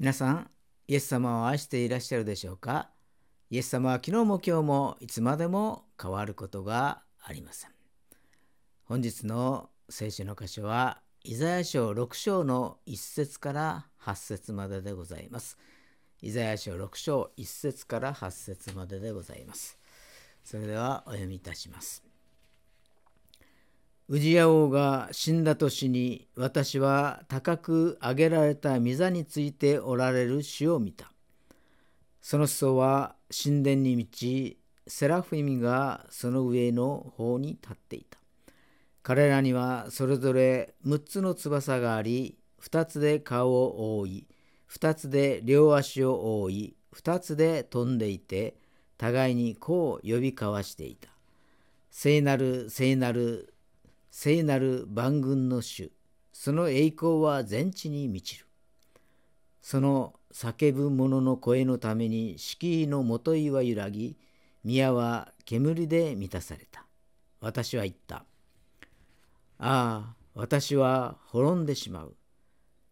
皆さん、イエス様を愛していらっしゃるでしょうか？イエス様は昨日も今日もいつまでも変わることがありません。本日の聖書の箇所は、イザヤ書6章の1節から8節まででございます。イザヤ書6章1節から8節まででございます。それではお読みいたします。ウジヤ王が死んだ年に私は高く上げられた御座についておられる死を見た。その裾は神殿に満ち、セラフィミがその上の方に立っていた。彼らにはそれぞれ6つの翼があり、2つで顔を覆い、2つで両足を覆い、2つで飛んでいて、互いにこう呼び交わしていた。聖なる聖なる聖なる万軍の主、その栄光は全地に満ちる。その叫ぶ者の声のために敷居のもといは揺らぎ、宮は煙で満たされた。私は言った。ああ、私は滅んでしまう。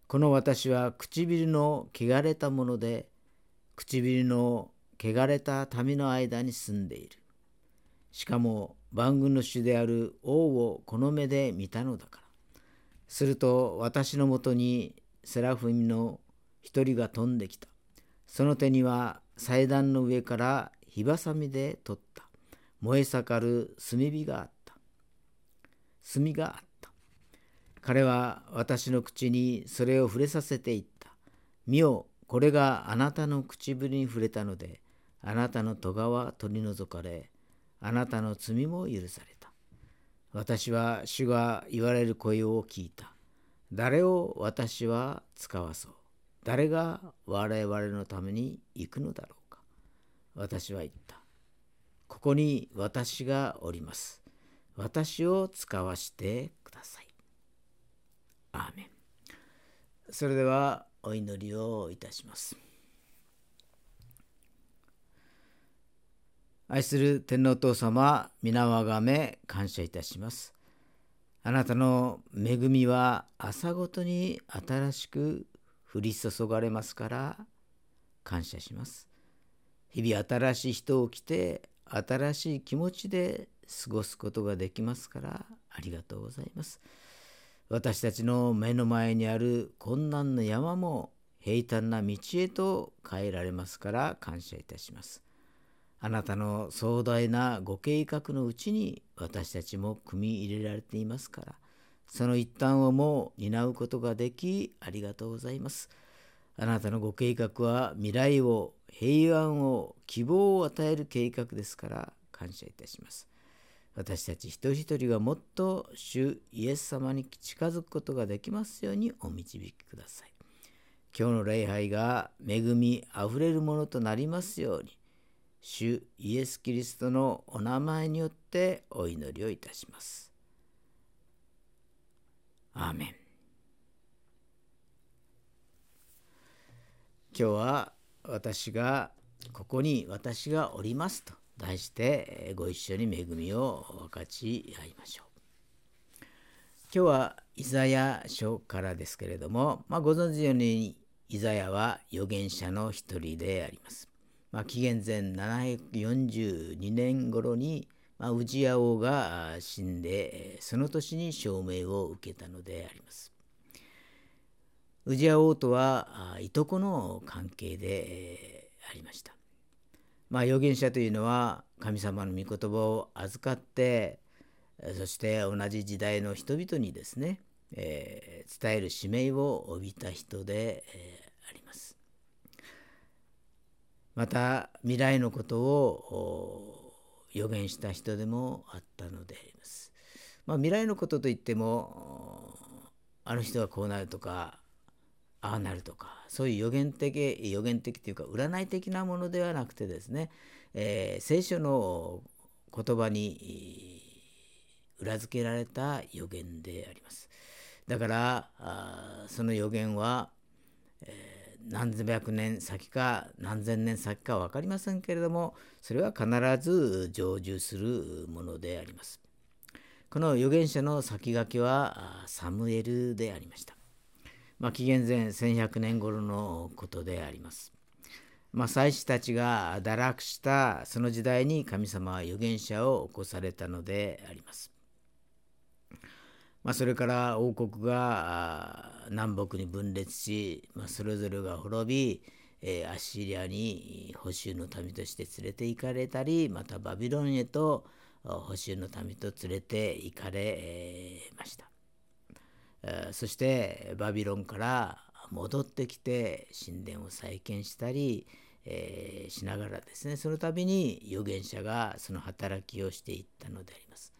この私は唇の汚れたもので、唇の汚れた民の間に住んでいる。しかも万軍の主である王をこの目で見たのだから。すると私のもとにセラフィムの一人が飛んできた。その手には祭壇の上から火ばさみで取った燃え盛る炭火があった。炭があった。彼は私の口にそれを触れさせていった。見よ、これがあなたの唇に触れたので、あなたの戸は取り除かれ、あなたの罪も許された。私は主が言われる声を聞いた。誰を私は使わそう。誰が我々のために行くのだろうか。私は言った。ここに私がおります。私を使わしてください。アーメン。それではお祈りをいたします。愛する天皇父様、皆をあがめ感謝いたします。あなたの恵みは朝ごとに新しく降り注がれますから感謝します。日々新しい人を着て新しい気持ちで過ごすことができますからありがとうございます。私たちの目の前にある困難な山も平坦な道へと変えられますから感謝いたします。あなたの壮大なご計画のうちに私たちも組み入れられていますから、その一端をもう担うことができ、ありがとうございます。あなたのご計画は未来を、平安を、希望を与える計画ですから感謝いたします。私たち一人一人がもっと主イエス様に近づくことができますようにお導きください。今日の礼拝が恵みあふれるものとなりますように、主イエス・キリストのお名前によってお祈りをいたします。アーメン。今日は私がここに私がおりますと題してご一緒に恵みを分かち合いましょう。今日はイザヤ書からですけれども、まあ、ご存知のようにイザヤは預言者の一人であります。まあ、紀元前742年頃に、まあ、氏家王が死んでその年に証明を受けたのであります。氏家王とはいとこの関係でありました。まあ、預言者というのは神様の御言葉を預かってそして同じ時代の人々にですね、えー、伝える使命を帯びた人で、あります。また未来のことを予言した人でもあったのであります。まあ、未来のことといってもあの人がこうなるとかああなるとかそういう予言的予言的というか占い的なものではなくてですね、えー、聖書の言葉に裏付けられた予言であります。だからその予言は、えー何百年先か何千年先か分かりませんけれどもそれは必ず成就するものであります。この預言者の先駆けはサムエルでありました。まあ、紀元前1100年頃のことであります。まあ、祭司たちが堕落したその時代に神様は預言者を起こされたのであります。まあ、それから王国が南北に分裂し、まあ、それぞれが滅び、えー、アッシリアに補修の民として連れて行かれたりまたバビロンへと補修の民と連れて行かれました、えー、そしてバビロンから戻ってきて神殿を再建したり、えー、しながらですねその度に預言者がその働きをしていったのであります。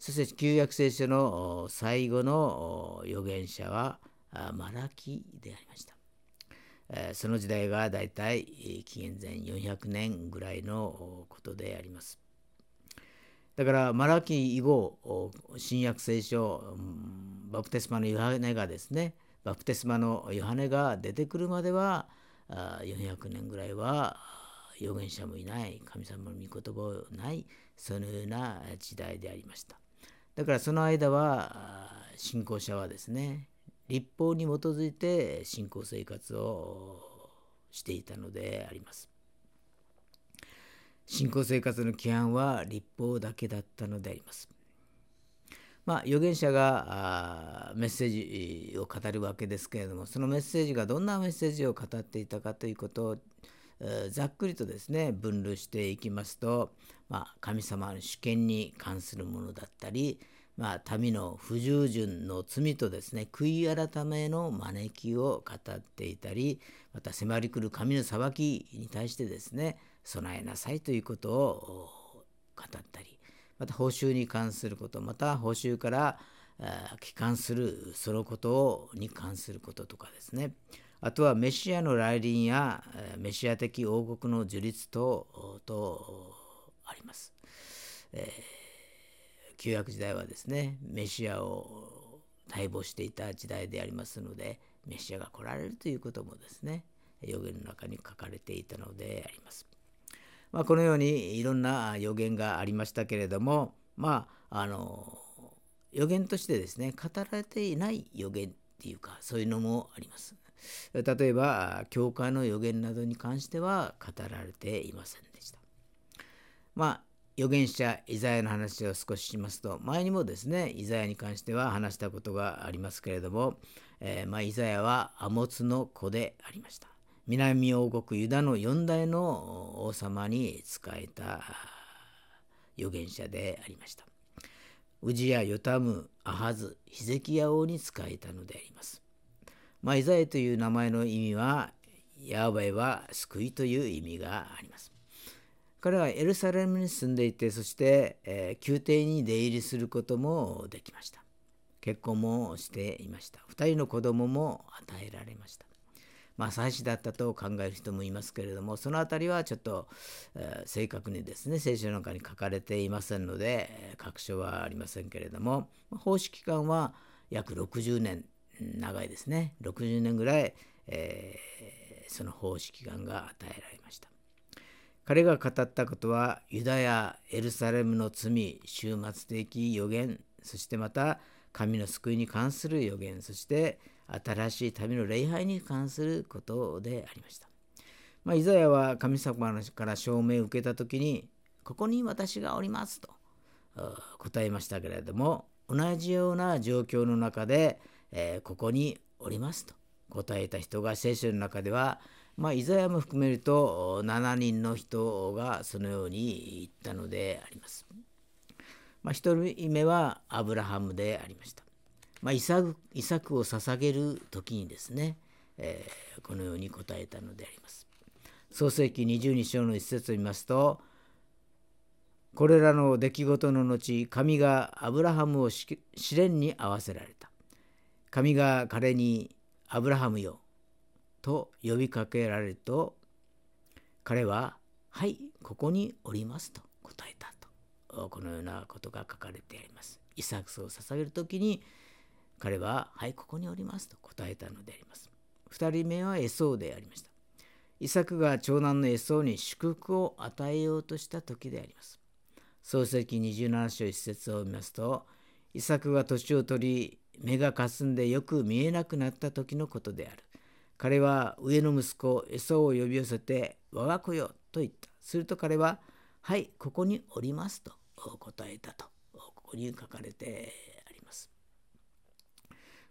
そして旧約聖書の最後の預言者はマラキでありました。その時代がだいたい紀元前400年ぐらいのことであります。だからマラキ以後新約聖書バプテスマのヨハネがですねバプテスマのヨハネが出てくるまでは400年ぐらいは預言者もいない神様の御言葉をないそのような時代でありました。だからその間は信仰者はですね立法に基づいて信仰生活をしていたのであります。信仰生活の規範は立法だけだったのであります。まあ、預言者がメッセージを語るわけですけれどもそのメッセージがどんなメッセージを語っていたかということをざっくりとですね分類していきますと、まあ、神様の主権に関するものだったりまあ、民の不従順の罪とですね悔い改めの招きを語っていたりまた迫り来る神の裁きに対してですね備えなさいということを語ったりまた報酬に関することまた報酬から帰還するそのことに関することとかですね。あとはメシアの来臨やメシア的王国の樹立等とあります。えー旧約時代はですねメシアを待望していた時代でありますのでメシアが来られるということもですね予言の中に書かれていたのであります。まあ、このようにいろんな予言がありましたけれどもまああの予言としてですね語られていない予言っていうかそういうのもあります。例えば教会の予言などに関しては語られていませんでした。まあ預言者イザヤの話を少ししますと前にもですねイザヤに関しては話したことがありますけれども、えー、まあ、イザヤはアモツの子でありました南王国ユダの四代の王様に仕えた預言者でありましたウジヤ、ヨタム、アハズ、ヒゼキヤ王に仕えたのであります。まあ、イザヤという名前の意味は、ヤーバイは救いという意味があります。彼はエルサレムに住んでいてそして、えー、宮廷に出入りすることもできました結婚もしていました2人の子供も与えられましたまあ祭司だったと考える人もいますけれどもその辺りはちょっと、えー、正確にですね聖書の中に書かれていませんので確証はありませんけれども奉仕期間は約60年長いですね。60年ぐらい、えー、その奉仕期間が与えられました。彼が語ったことはユダヤ、エルサレムの罪、終末的予言、そしてまた神の救いに関する予言、そして新しい旅の礼拝に関することでありました。まあ、イザヤは神様から証明を受けた時に、ここに私がおりますと答えましたけれども、同じような状況の中で、えー、ここにおりますと答えた人が聖書の中ではまあ、イザヤも含めると7人の人がそのように言ったのであります。まあ、1人目はアブラハムでありました。まあ、イサクイサクを捧げる時にですね、えー、このように答えたのであります。創世紀22章の一節を見ますと、これらの出来事の後、神がアブラハムを試練に合わせられた。神が彼に、アブラハムよ、と呼びかけられると彼は「はいここにおります」と答えたとこのようなことが書かれてあります。イサクスを捧げる時に彼は「はいここにおります」と答えたのであります。2人目はエソーでありました。イサクが長男のエソーに祝福を与えようとした時であります。創世記27章1節を見ますとイサクが年を取り目がかすんでよく見えなくなった時のことである。彼は上の息子エソを呼び寄せて「我が子よ」と言った。すると彼は「はいここにおります」と答えたとここに書かれて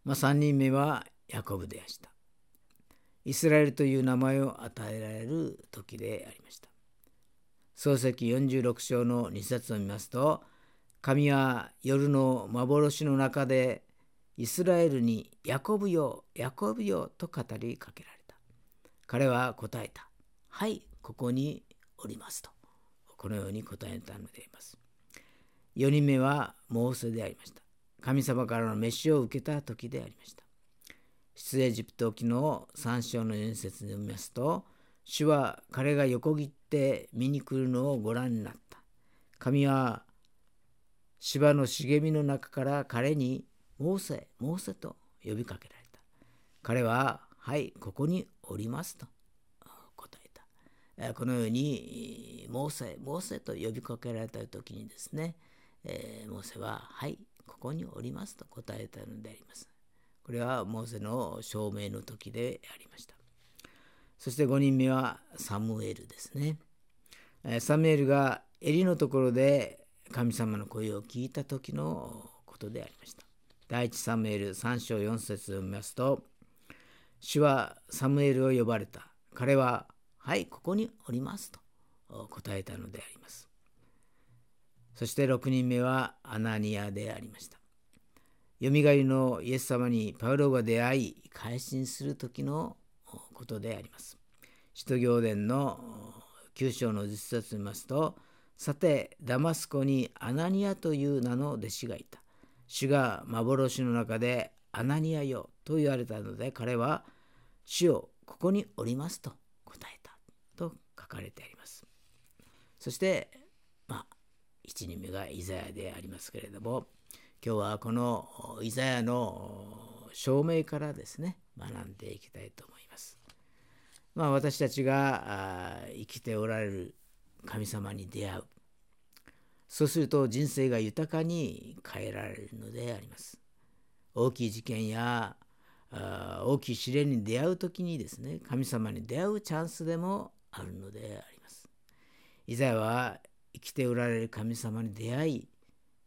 ま。あ、3人目はヤコブでした。イスラエルという名前を与えられる時でありました。漱石46章の2節を見ますと神は夜の幻の中でイスラエルにヤコブよ、ヤコブよと語りかけられた。彼は答えた。はい、ここにおりますと。このように答えたのであります。4人目はモーセでありました。神様からの飯を受けた時でありました。出エジプト記の3章の4節で見ますと、主は彼が横切って見に来るのをご覧になった。神は芝の茂みの中から彼にモーセ、モーセと呼びかけられた。彼は、はい、ここにおりますと答えた。このように、モーセ、モーセと呼びかけられた時にですね、えー、モーセは、はい、ここにおりますと答えたのであります。これはモーセの証明の時でありました。そして5人目はサムエルですね。サムエルが襟のところで神様の声を聞いた時のことでありました。第一サムエル3章4節を見ますと、主はサムエルを呼ばれた。彼は、はい、ここにおりますと答えたのであります。そして6人目はアナニアでありました。よみがえりのイエス様にパウロが出会い、改心する時のことであります。使徒行伝の9章の実説を見ますと、さて、ダマスコにアナニアという名の弟子がいた。主が幻の中でアナニアよと言われたので彼は主をここにおりますと答えたと書かれてあります。そして1人目がイザヤでありますけれども今日はこのイザヤの証明からですね学んでいきたいと思います。まあ私たちが生きておられる神様に出会うそうすると人生が豊かに変えられるのであります。大きい事件や大きい試練に出会う時にですね神様に出会うチャンスでもあるのであります。イザヤは生きておられる神様に出会い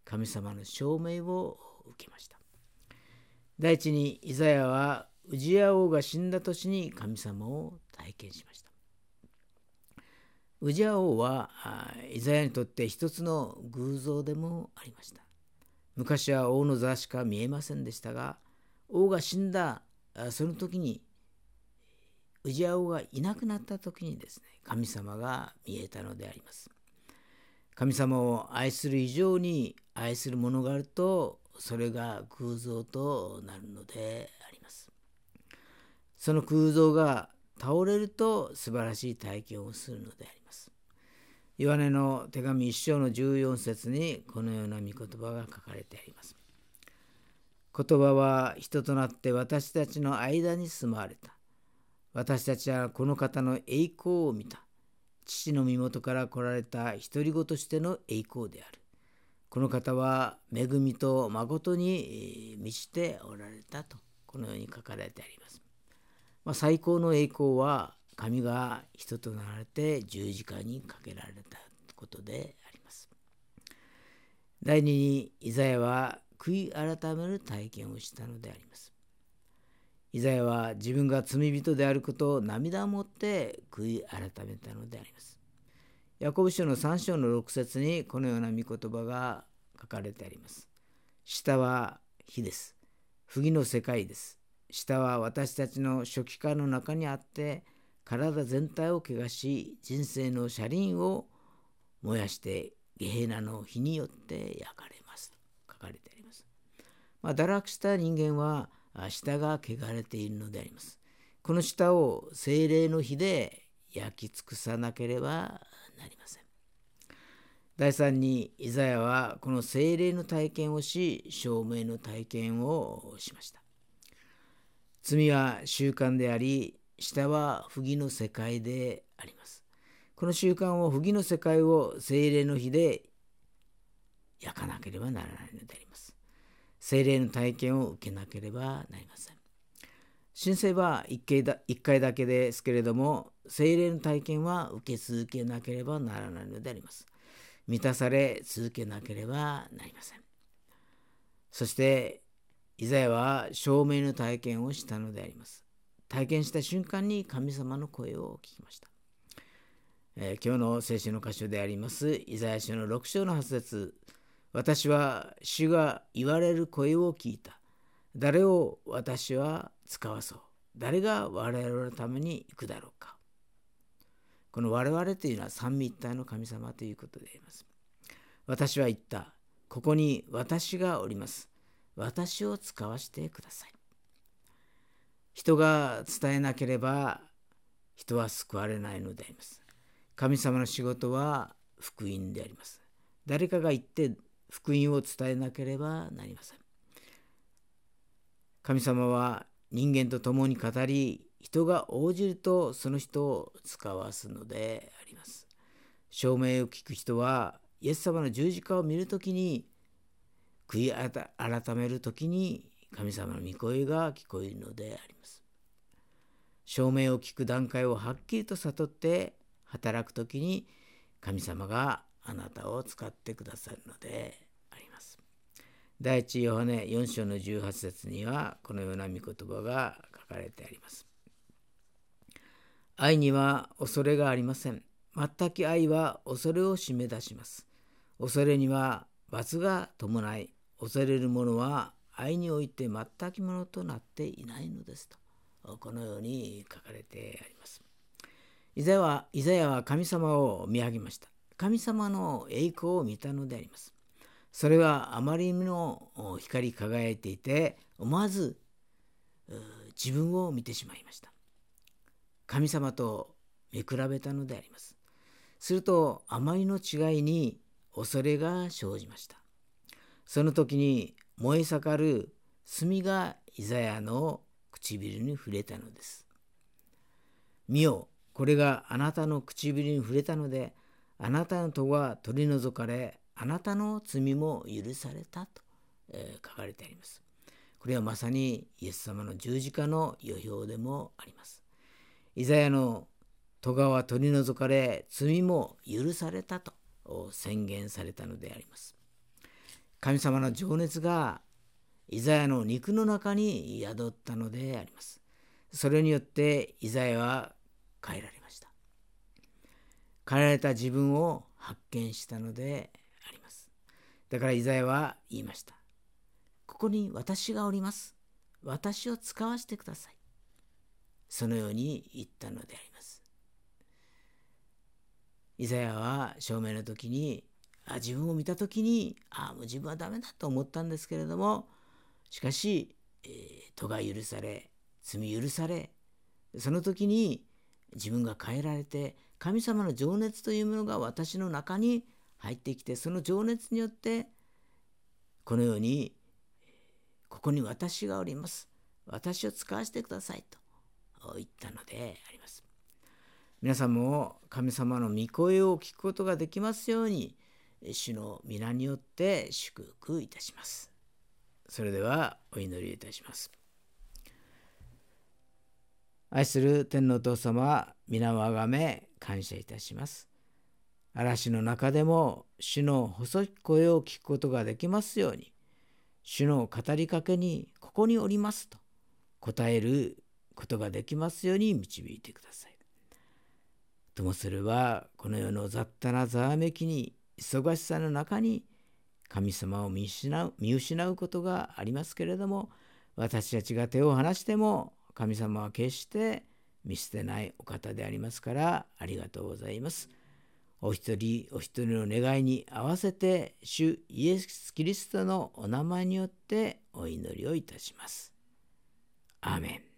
神様の証明を受けました。第一にイザヤはウジヤ王が死んだ年に神様を体験しました。ウジャ王はイザヤにとって一つの偶像でもありました。昔は王の座しか見えませんでしたが、王が死んだその時に、ウジャ王がいなくなった時にですね、神様が見えたのであります。神様を愛する以上に愛するものがあると、それが空像となるのであります。その空像が倒れると素晴らしい体験をするのであります。ヨハネの手紙1章の14節にこのような御言葉が書かれてあります。言葉は人となって私たちの間に住まわれた。私たちはこの方の栄光を見た。父の身元から来られた独り子としての栄光である。この方は恵みと誠に満ちておられたと、このように書かれてあります。まあ、最高の栄光は神が人となられて十字架にかけられたことであります。第二にイザヤは悔い改める体験をしたのであります。イザヤは自分が罪人であることを涙をもって悔い改めたのであります。ヤコブ書の3章の6節にこのような御言葉が書かれてあります。下は火です。不義の世界です。下は私たちの初期化の中にあって体全体を怪我し人生の車輪を燃やしてゲヘナの火によって焼かれます書かれてあります。まあ、堕落した人間は舌が汚れているのであります。この舌を精霊の火で焼き尽くさなければなりません。第3にイザヤはこの精霊の体験をし証明の体験をしました。罪は習慣であり下は不義の世界であります。この習慣を不義の世界を精霊の火で焼かなければならないのであります。精霊の体験を受けなければなりません。申請は1回だ ,1 回だけですけれども、精霊の体験は受け続けなければならないのであります。満たされ続けなければなりません。そして、イザヤは証明の体験をしたのであります。体験した瞬間に神様の声を聞きました。えー、今日の聖書の箇所であります、イザヤ書の6章の8節私は主が言われる声を聞いた。誰を私は使わそう。誰が我々のために行くだろうか。この我々というのは三位一体の神様ということであります。私は言った。ここに私がおります。私を使わせてください。人が伝えなければ人は救われないのであります。神様の仕事は福音であります。誰かが言って福音を伝えなければなりません。神様は人間と共に語り、人が応じるとその人を使わすのであります。証明を聞く人は、イエス様の十字架を見るときに、悔い改めるときに神様の御声が聞こえるのであります。証明を聞く段階をはっきりと悟って働くときに神様があなたを使ってくださるのであります。第一ヨハネ4章の18節にはこのような御言葉が書かれてあります。愛には恐れがありません。全く愛は恐れを締め出します。恐れには罰が伴い、恐れる者は愛において全くものとなっていないのですと、このように書かれてあります。イザヤはイザヤは神様を見上げました。神様の栄光を見たのであります。それはあまりにも光り輝いていて思わず自分を見てしまいました。神様と見比べたのであります。するとあまりの違いに恐れが生じました。その時に燃え盛る炭がイザヤの唇に触れたのです。見よ、これがあなたの唇に触れたので、あなたの戸は取り除かれ、あなたの罪も許されたと、えー、書かれてあります。これはまさにイエス様の十字架の予表でもあります。イザヤの戸川取り除かれ、罪も許されたと宣言されたのであります。神様の情熱がイザヤの肉の中に宿ったのであります。それによってイザヤは変えられました。変えられた自分を発見したのであります。だからイザヤは言いました。ここに私がおります。私を使わせてください。そのように言ったのであります。イザヤは証明の時にあ自分を見た時にああもう自分はダメだと思ったんですけれどもしかし、えー、戸が許され罪許されその時に自分が変えられて神様の情熱というものが私の中に入ってきてその情熱によってこのようにここに私がおります私を使わせてくださいと言ったのであります皆さんも神様の御声を聞くことができますように主の皆によって祝福いたします。それではお祈りいたします。愛する天皇父様、皆をあがめ感謝いたします。嵐の中でも主の細い声を聞くことができますように、主の語りかけにここにおりますと答えることができますように導いてください。ともすればこの世の雑多なざわめきに忙しさの中に神様を見失う見失うことがありますけれども私たちが手を離しても神様は決して見捨てないお方でありますからありがとうございます。お一人お一人の願いに合わせて主イエス・キリストのお名前によってお祈りをいたします。アーメン